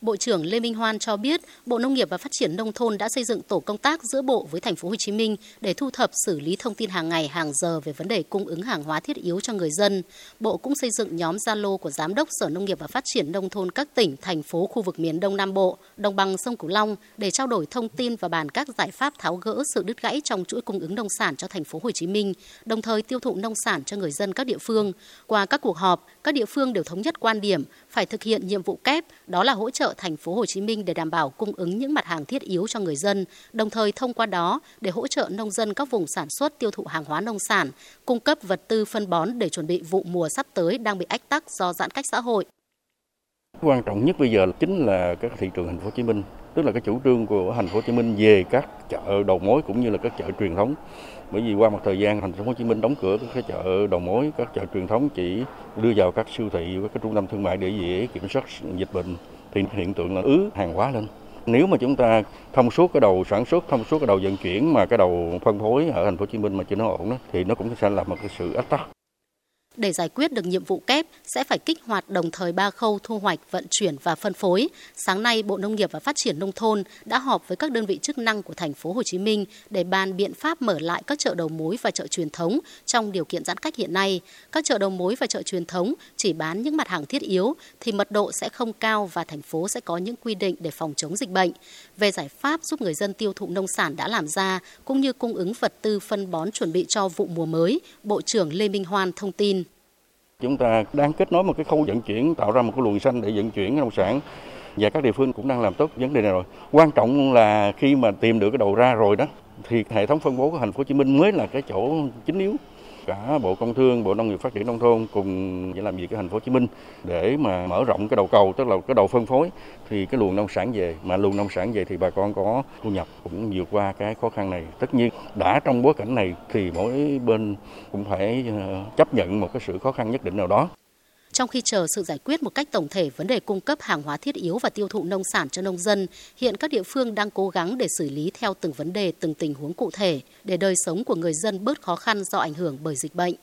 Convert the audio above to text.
Bộ trưởng Lê Minh Hoan cho biết, Bộ Nông nghiệp và Phát triển nông thôn đã xây dựng tổ công tác giữa bộ với thành phố Hồ Chí Minh để thu thập xử lý thông tin hàng ngày, hàng giờ về vấn đề cung ứng hàng hóa thiết yếu cho người dân. Bộ cũng xây dựng nhóm Zalo của Giám đốc Sở Nông nghiệp và Phát triển nông thôn các tỉnh, thành phố khu vực miền Đông Nam Bộ, đồng bằng sông Cửu Long để trao đổi thông tin và bàn các giải pháp tháo gỡ sự đứt gãy trong chuỗi cung ứng nông sản cho thành phố Hồ Chí Minh, đồng thời tiêu thụ nông sản cho người dân các địa phương. Qua các cuộc họp, các địa phương đều thống nhất quan điểm phải thực hiện nhiệm vụ kép, đó là hỗ trợ thành phố Hồ Chí Minh để đảm bảo cung ứng những mặt hàng thiết yếu cho người dân, đồng thời thông qua đó để hỗ trợ nông dân các vùng sản xuất tiêu thụ hàng hóa nông sản, cung cấp vật tư phân bón để chuẩn bị vụ mùa sắp tới đang bị ách tắc do giãn cách xã hội. Quan trọng nhất bây giờ chính là các thị trường thành phố Hồ Chí Minh, tức là cái chủ trương của thành phố Hồ Chí Minh về các chợ đầu mối cũng như là các chợ truyền thống. Bởi vì qua một thời gian thành phố Hồ Chí Minh đóng cửa các chợ đầu mối, các chợ truyền thống chỉ đưa vào các siêu thị và các trung tâm thương mại để dễ kiểm soát dịch bệnh thì hiện tượng là ứ hàng hóa lên. Nếu mà chúng ta thông suốt cái đầu sản xuất, thông suốt cái đầu vận chuyển mà cái đầu phân phối ở thành phố Hồ Chí Minh mà chưa nó ổn đó, thì nó cũng sẽ là một cái sự ách tắc. Để giải quyết được nhiệm vụ kép sẽ phải kích hoạt đồng thời ba khâu thu hoạch, vận chuyển và phân phối. Sáng nay, Bộ Nông nghiệp và Phát triển nông thôn đã họp với các đơn vị chức năng của thành phố Hồ Chí Minh để bàn biện pháp mở lại các chợ đầu mối và chợ truyền thống trong điều kiện giãn cách hiện nay. Các chợ đầu mối và chợ truyền thống chỉ bán những mặt hàng thiết yếu thì mật độ sẽ không cao và thành phố sẽ có những quy định để phòng chống dịch bệnh. Về giải pháp giúp người dân tiêu thụ nông sản đã làm ra cũng như cung ứng vật tư phân bón chuẩn bị cho vụ mùa mới, Bộ trưởng Lê Minh Hoan thông tin. Chúng ta đang kết nối một cái khâu vận chuyển, tạo ra một cái luồng xanh để vận chuyển nông sản và các địa phương cũng đang làm tốt vấn đề này rồi. Quan trọng là khi mà tìm được cái đầu ra rồi đó thì hệ thống phân bố của thành phố Hồ Chí Minh mới là cái chỗ chính yếu cả Bộ Công Thương, Bộ Nông nghiệp Phát triển nông thôn cùng để làm việc ở thành phố Hồ Chí Minh để mà mở rộng cái đầu cầu tức là cái đầu phân phối thì cái luồng nông sản về mà luồng nông sản về thì bà con có thu nhập cũng vượt qua cái khó khăn này. Tất nhiên đã trong bối cảnh này thì mỗi bên cũng phải ờ, chấp nhận một cái sự khó khăn nhất định nào đó. Trong khi chờ sự giải quyết một cách tổng thể vấn đề cung cấp hàng hóa thiết yếu và tiêu thụ nông sản cho nông dân, hiện các địa phương đang cố gắng để xử lý theo từng vấn đề, từng tình huống cụ thể, để đời sống của người dân bớt khó khăn do ảnh hưởng bởi dịch bệnh.